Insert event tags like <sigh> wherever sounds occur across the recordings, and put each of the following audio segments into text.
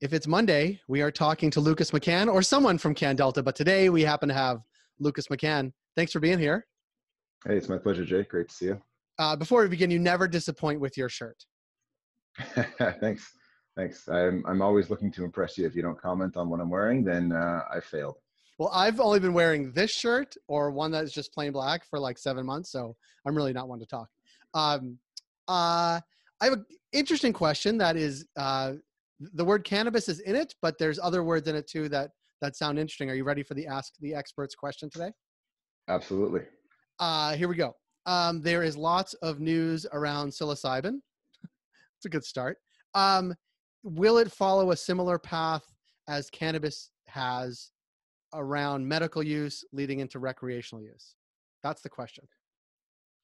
if it's Monday, we are talking to Lucas McCann or someone from CanDelta, but today we happen to have Lucas McCann. Thanks for being here. Hey, it's my pleasure, Jay. Great to see you. Uh, before we begin, you never disappoint with your shirt. <laughs> Thanks. Thanks. I'm, I'm always looking to impress you. If you don't comment on what I'm wearing, then uh, I failed. Well, I've only been wearing this shirt or one that is just plain black for like seven months, so I'm really not one to talk. Um, uh, I have an interesting question that is uh, the word cannabis is in it, but there's other words in it too that that sound interesting. Are you ready for the ask the experts question today? Absolutely. Uh, here we go. Um, there is lots of news around psilocybin. <laughs> it's a good start. Um, will it follow a similar path as cannabis has around medical use leading into recreational use? That's the question.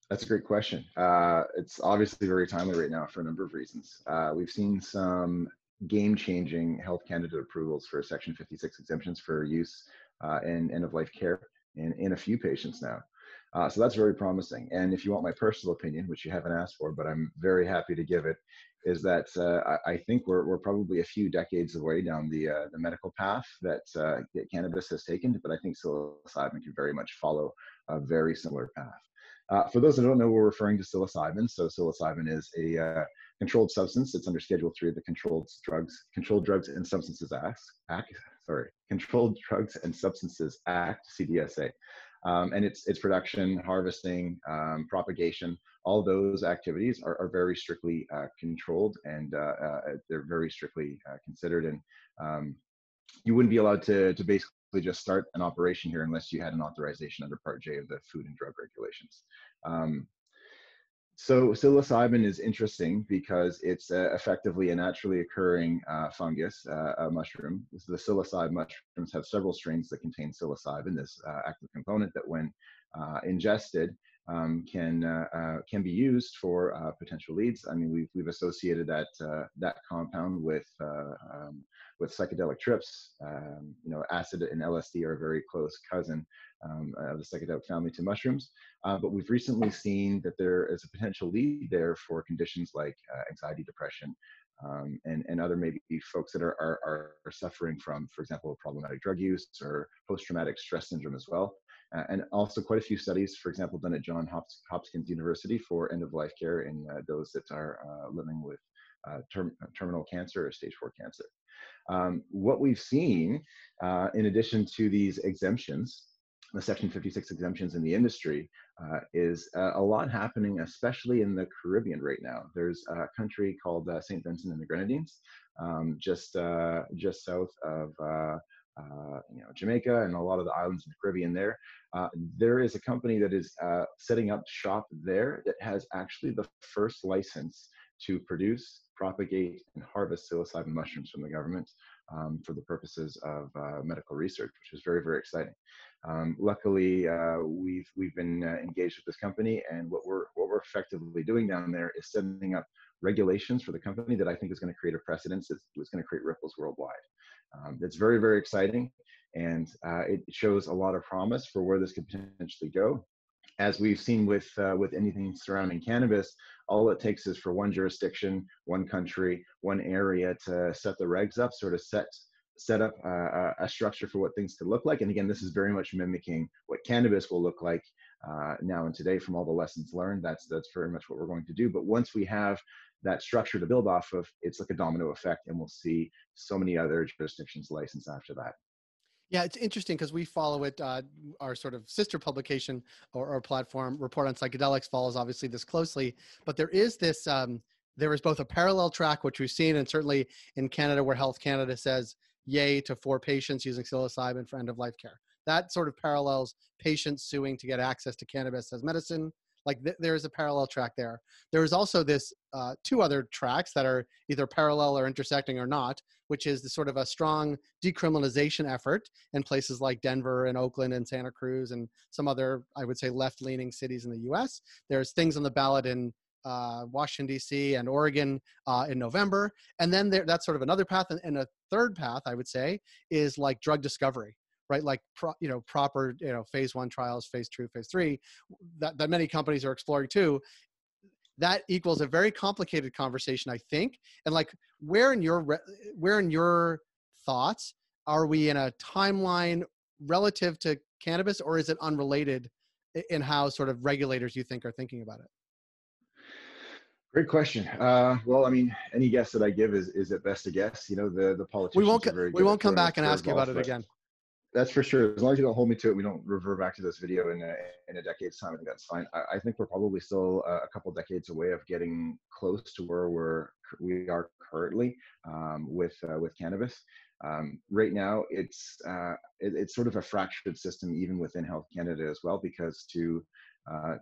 That's a great question. Uh, it's obviously very timely right now for a number of reasons. Uh, we've seen some game-changing Health Canada approvals for Section 56 exemptions for use uh, in end-of-life care in, in a few patients now. Uh, so that's very promising. And if you want my personal opinion, which you haven't asked for, but I'm very happy to give it, is that uh, I, I, think we're, we're probably a few decades away down the, uh, the medical path that, uh, that cannabis has taken, but I think psilocybin can very much follow a very similar path. Uh, for those that don't know, we're referring to psilocybin. So psilocybin is a uh, controlled substance. It's under Schedule Three of the Controlled Drugs, Controlled Drugs and Substances Act. Act sorry, Controlled Drugs and Substances Act (CDSA). Um, and its its production, harvesting, um, propagation, all those activities are, are very strictly uh, controlled and uh, uh, they're very strictly considered. And um, you wouldn't be allowed to to basically just start an operation here unless you had an authorization under Part J of the Food and Drug Regulations. Um, so psilocybin is interesting because it's uh, effectively a naturally occurring uh, fungus, uh, a mushroom. The psilocybe mushrooms have several strains that contain psilocybin, this uh, active component that when uh, ingested um, can uh, can be used for potential leads. I mean, we've we've associated that that compound with um, with psychedelic trips. Um, you know, acid and LSD are a very close cousin um, of the psychedelic family to mushrooms. but we've recently seen that there is a potential lead there for conditions like anxiety, depression, um, and, and other maybe folks that are, are, are suffering from, for example, problematic drug use or post-traumatic stress syndrome as well. Uh, and also quite a few studies, for example, done at John Hopkins University for end-of-life care in uh, those that are uh, living with uh, term, terminal cancer or stage four cancer. Um, what we've seen, uh, in addition to these exemptions, the Section 56 exemptions in the industry, uh, is uh, a lot happening, especially in the Caribbean right now. There's a country called uh, St. Vincent and the Grenadines, um, just just south of uh, you know, Jamaica and a lot of the islands in the Caribbean there. Uh, there is a company that is uh, setting up shop there that has actually the first license to produce, propagate, and harvest psilocybin mushrooms from the government um, for the purposes of uh, medical research, which is very, very exciting. Um, luckily, uh, we've we've been uh, engaged with this company, and what we're what we're effectively doing down there is setting up regulations for the company that I think is going to create a precedence that's going to create ripples worldwide. Um, it's very, very exciting, and uh, it shows a lot of promise for where this could potentially go. As we've seen with uh, with anything surrounding cannabis, all it takes is for one jurisdiction, one country, one area to set the regs up, sort of set set up uh, a structure for what things could look like. And again, this is very much mimicking what cannabis will look like uh, now and today from all the lessons learned. That's that's very much what we're going to do. But once we have that structure to build off of, it's like a domino effect, and we'll see so many other jurisdictions license after that. Yeah, it's interesting because we follow it. Uh, our sort of sister publication or, or, platform, Report on Psychedelics, follows obviously this closely. But there is this, um, there is both a parallel track, which we've seen, and certainly in Canada, where Health Canada says yay to four patients using psilocybin for end of life care. That sort of parallels patients suing to get access to cannabis as medicine like th- there is a parallel track there. There is also this uh, two other tracks that are either parallel or intersecting or not, which is the sort of a strong decriminalization effort in places like Denver and Oakland and Santa Cruz and some other, I would say, left-leaning cities in the U.S. There's things on the ballot in uh, Washington D.C. and Oregon uh, in November, and then there, that's sort of another path. And, and, a third path, I would say, is like drug discovery right like pro, you know proper you know phase one trials phase two phase three that, that many companies are exploring too that equals a very complicated conversation, I think. And like, where in your where in your thoughts are we in a timeline relative to cannabis, or is it unrelated in how sort of regulators you think are thinking about it? Great question. Uh, well, I mean, any guess that I give is is at best a guess. You know, the the politicians. We won't. we won't come back and ask you about it again. That's for sure. As long as you don't hold me to it, we don't revert back to this video in a, in a decade's time. I think that's fine. I, I think we're probably still a, a, couple decades away of getting close to where we're we are currently um, with uh, with cannabis. Um, right now, it's uh, it, it's sort of a fractured system even within Health Canada as well, because to uh,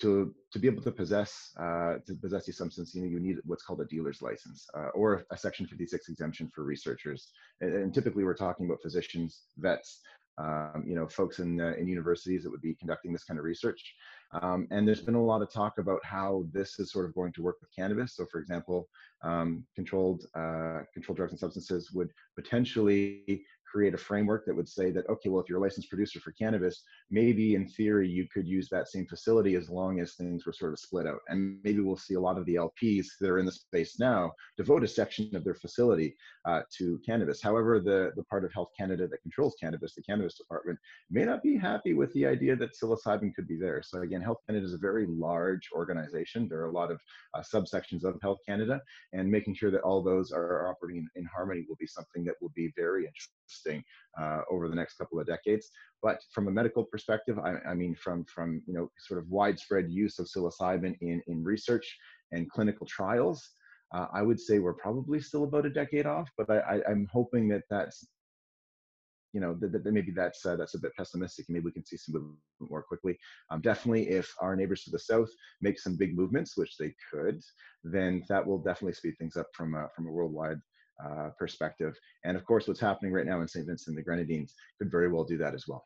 to to be able to possess uh, to possess these substances, you, know, you need what's called a dealer's license uh, or a Section 56 exemption for researchers. And, and typically, we're talking about physicians, vets, um, you know, folks in uh, in universities that would be conducting this kind of research. Um, and there's been a lot of talk about how this is sort of going to work with cannabis. So, for example, um, controlled uh, controlled drugs and substances would potentially create a framework that would say that okay well if you're a licensed producer for cannabis maybe in theory you could use that same facility as long as things were sort of split out. And maybe we'll see a lot of the lps that are in the space now devote a section of their facility uh, to cannabis. However the, the part of health canada that controls cannabis the cannabis department may not be happy with the idea that psilocybin could be there. So again health canada is a very large organization. There are a lot of uh, subsections of health canada and making sure that all those are operating in, in harmony will be something that will be very interesting interesting uh, over the next couple of decades. But from a medical perspective, I, I, mean, from from you know sort of widespread use of psilocybin in in research and clinical trials, uh, I would say we're probably still about a decade off. But I, am hoping that that's you know that, that maybe that's uh, that's a bit pessimistic and maybe we can see some movement more quickly um, definitely if our neighbors to the south make some big movements which they could then that will definitely speed things up from a, from a worldwide uh, perspective. And of course, what's happening right now in St. Vincent and the Grenadines could very well do that as well.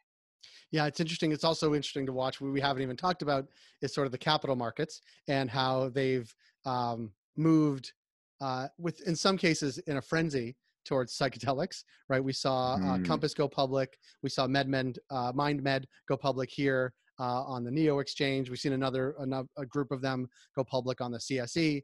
Yeah, it's interesting. It's also interesting to watch. What we haven't even talked about is sort of the capital markets and how they've um, moved, uh, with in some cases in a frenzy towards psychedelics. Right? We saw uh, mm. Compass go public. We saw MedMed, uh, MindMed go public here uh, on the Neo Exchange. We've seen another, another a group of them go public on the CSE,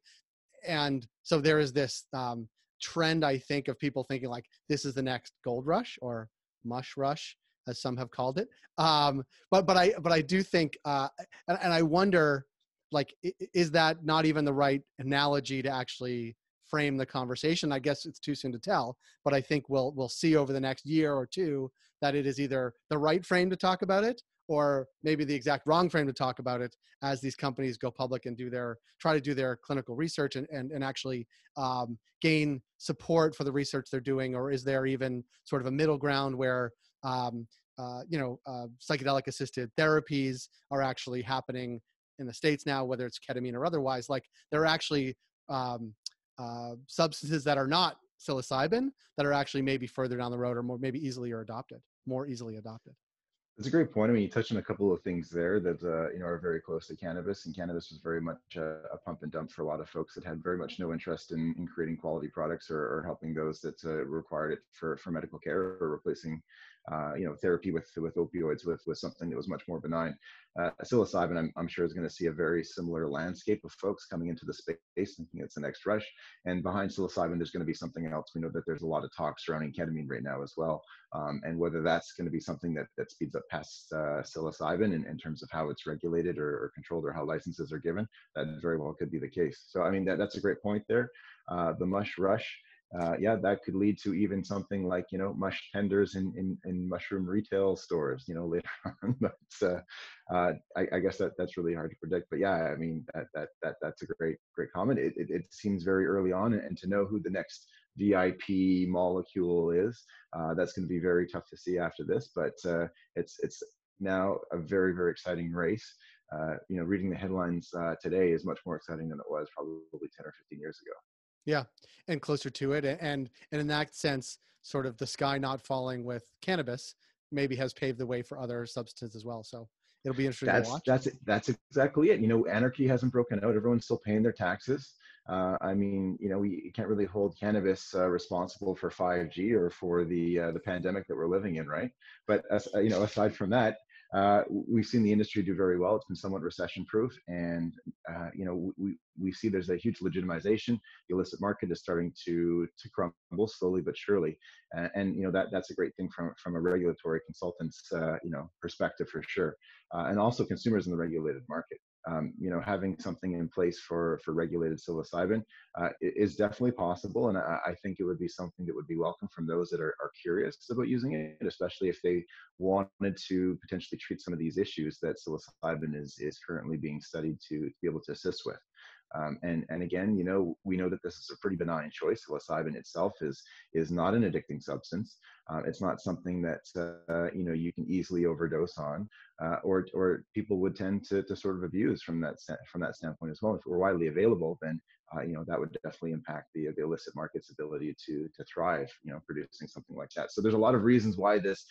and so there is this um, trend i think of people thinking like this is the next gold rush or mush rush as some have called it. Um, but but i but i do think uh, and, and i wonder like is that not even the right analogy to actually frame the conversation? I guess it's too soon to tell but i think we'll we'll see over the next year or two that it is either the right frame to talk about it or maybe the exact wrong frame to talk about it as these companies go public and do their try to do their clinical research and, and, and actually um, gain support for the research they're doing or is there even sort of a middle ground where um, uh, you know uh, psychedelic assisted therapies are actually happening in the states now whether it's ketamine or otherwise? Like there are actually um, uh, substances that are not psilocybin that are actually maybe further down the road or more maybe easily are adopted more easily adopted that's a great point. I mean, you touched on a couple of things there that uh, you know are very close to cannabis, and cannabis was very much a, a, pump and dump for a lot of folks that had very much no interest in, in creating quality products or, or helping those that uh, required it for, for medical care or replacing uh, you know, therapy with with opioids with with something that was much more benign. Uh, psilocybin, I'm, I'm sure, is going to see a very similar landscape of folks coming into the space thinking it's the next rush. And behind psilocybin, there's going to be something else. We know that there's a lot of talk surrounding ketamine right now as well, um, and whether that's going to be something that that speeds up past uh, psilocybin in, in terms of how it's regulated or, or, controlled or how licenses are given, that very well could be the case. So I mean, that, that's a great point there. Uh, the mush rush uh, yeah, that could lead to even something like you know mush tenders in in, in mushroom retail stores, you know <laughs> later on. but uh, uh, I, I, guess that that's really hard to predict. But yeah, I mean that that that that's a great great comment. It it, it seems very early on, and to know who the next VIP molecule is, uh, that's going to be very tough to see after this. But uh, it's it's now a very very exciting race. Uh, you know, reading the headlines today is much more exciting than it was probably 10 or 15 years ago. Yeah, and closer to it, and and in that sense, sort of the sky not falling with cannabis maybe has paved the way for other substances as well. So it'll be interesting that's, to watch. That's that's exactly it. You know, anarchy hasn't broken out. Everyone's still paying their taxes. Uh, I mean, you know, we can't really hold cannabis uh, responsible for 5G or for the uh, the pandemic that we're living in, right? But as, uh, you know, aside from that, uh, we've seen the industry do very well. It's been somewhat recession proof. And, uh, you know, we, we see there's a huge legitimization. The illicit market is starting to, to crumble slowly but surely. And, you know, that, that's a great thing from, from a regulatory consultant's, uh, you know, perspective for sure. Uh, and also consumers in the regulated market um, you know, having something in place for for regulated psilocybin uh, is definitely possible, and I, I, think it would be something that would be welcome from those that are, are curious about using it, especially if they wanted to potentially treat some of these issues that psilocybin is is currently being studied to, to be able to assist with. Um, and and again, you know, we know that this is a pretty benign choice. Psilocybin itself is is not an addicting substance. Uh, it's not something that uh, you know you can easily overdose on, uh, or or people would tend to, to sort of abuse from that from that standpoint as well. If it were widely available, then uh, you know that would definitely impact the, the illicit market's ability to to thrive. You know, producing something like that. So there's a lot of reasons why this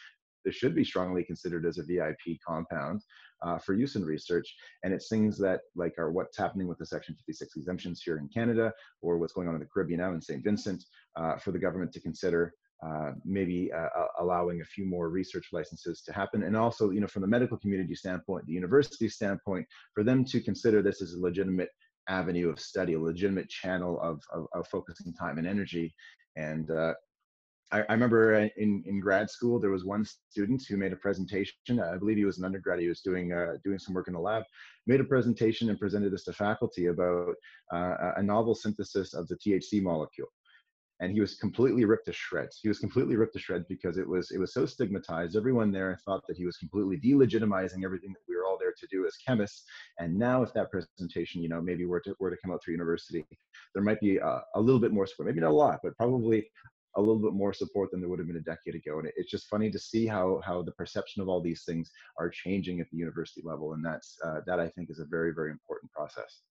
this should be strongly considered as a VIP compound uh, for use in research. And it's things that like are what's happening with the Section 56 exemptions here in Canada or what's going on in the Caribbean now in St. Vincent uh, for the government to consider uh, maybe uh, allowing a few more research licenses to happen. And also, you know, from the medical community standpoint, the university standpoint, for them to consider this as a legitimate avenue of study, a legitimate channel of, of, of focusing time and energy. And uh, I, I, remember in, in grad school, there was one student who made a presentation. I believe he was an undergrad. He was doing, uh, doing some work in the lab, made a presentation and presented this to faculty about uh, a novel synthesis of the THC molecule. And he was completely ripped to shreds. He was completely ripped to shreds because it was it was so stigmatized. Everyone there thought that he was completely delegitimizing everything that we were all there to do as chemists. And now, if that presentation, you know, maybe were to were to come out through university, there might be a, a little bit more support. Maybe not a lot, but probably a little bit more support than there would have been a decade ago. And it's just funny to see how how the perception of all these things are changing at the university level, and that's uh, that I think is a very very important process.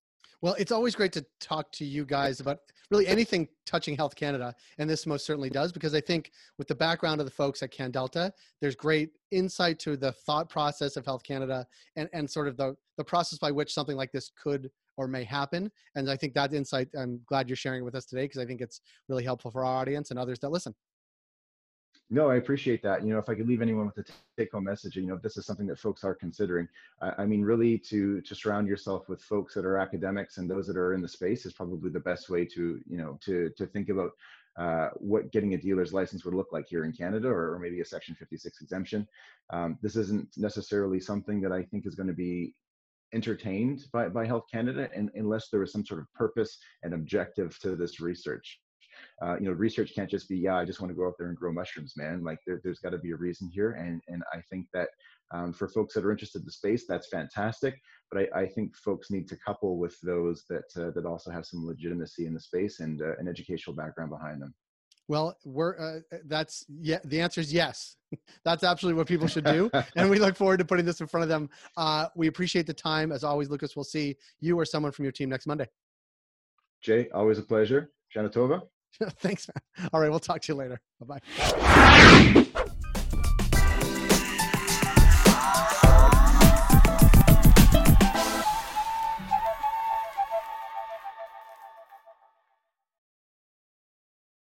Well, it's always great to talk to you guys about really anything touching Health Canada, and this most certainly does because I think with the background of the folks at CanDelta, there's great insight to the thought process of Health Canada and and sort of the the process by which something like this could or may happen. And I think that insight, I'm glad you're sharing it with us today because I think it's really helpful for our audience and others that listen. No, I appreciate that. You know, if I could leave anyone with a take-home message, you know, if this is something that folks are considering, I, I, mean, really to to surround yourself with folks that are academics and those that are in the space is probably the best way to, you know, to to think about uh, what getting a dealer's license would look like here in Canada, or, or maybe a Section 56 exemption. Um, this isn't necessarily something that I think is going to be entertained by, by Health Canada and, unless there is some sort of purpose and objective to this research. Uh, you know, research can't just be, yeah, I just want to go out there and grow mushrooms, man. Like there, has got to be a reason here. And, and I think that um, for folks that are interested in the space, that's fantastic. But I, I think folks need to couple with those that, uh, that also have some legitimacy in the space and uh, an educational background behind them. Well, we're uh, uh, that's yeah. The answer is yes. <laughs> that's absolutely what people should do, <laughs> and we look forward to putting this in front of them. Uh, we appreciate the time, as always, Lucas. We'll see you or someone from your team next Monday. Jay, always a pleasure. Janatova. <laughs> Thanks, man. All right, we'll talk to you later. Bye bye.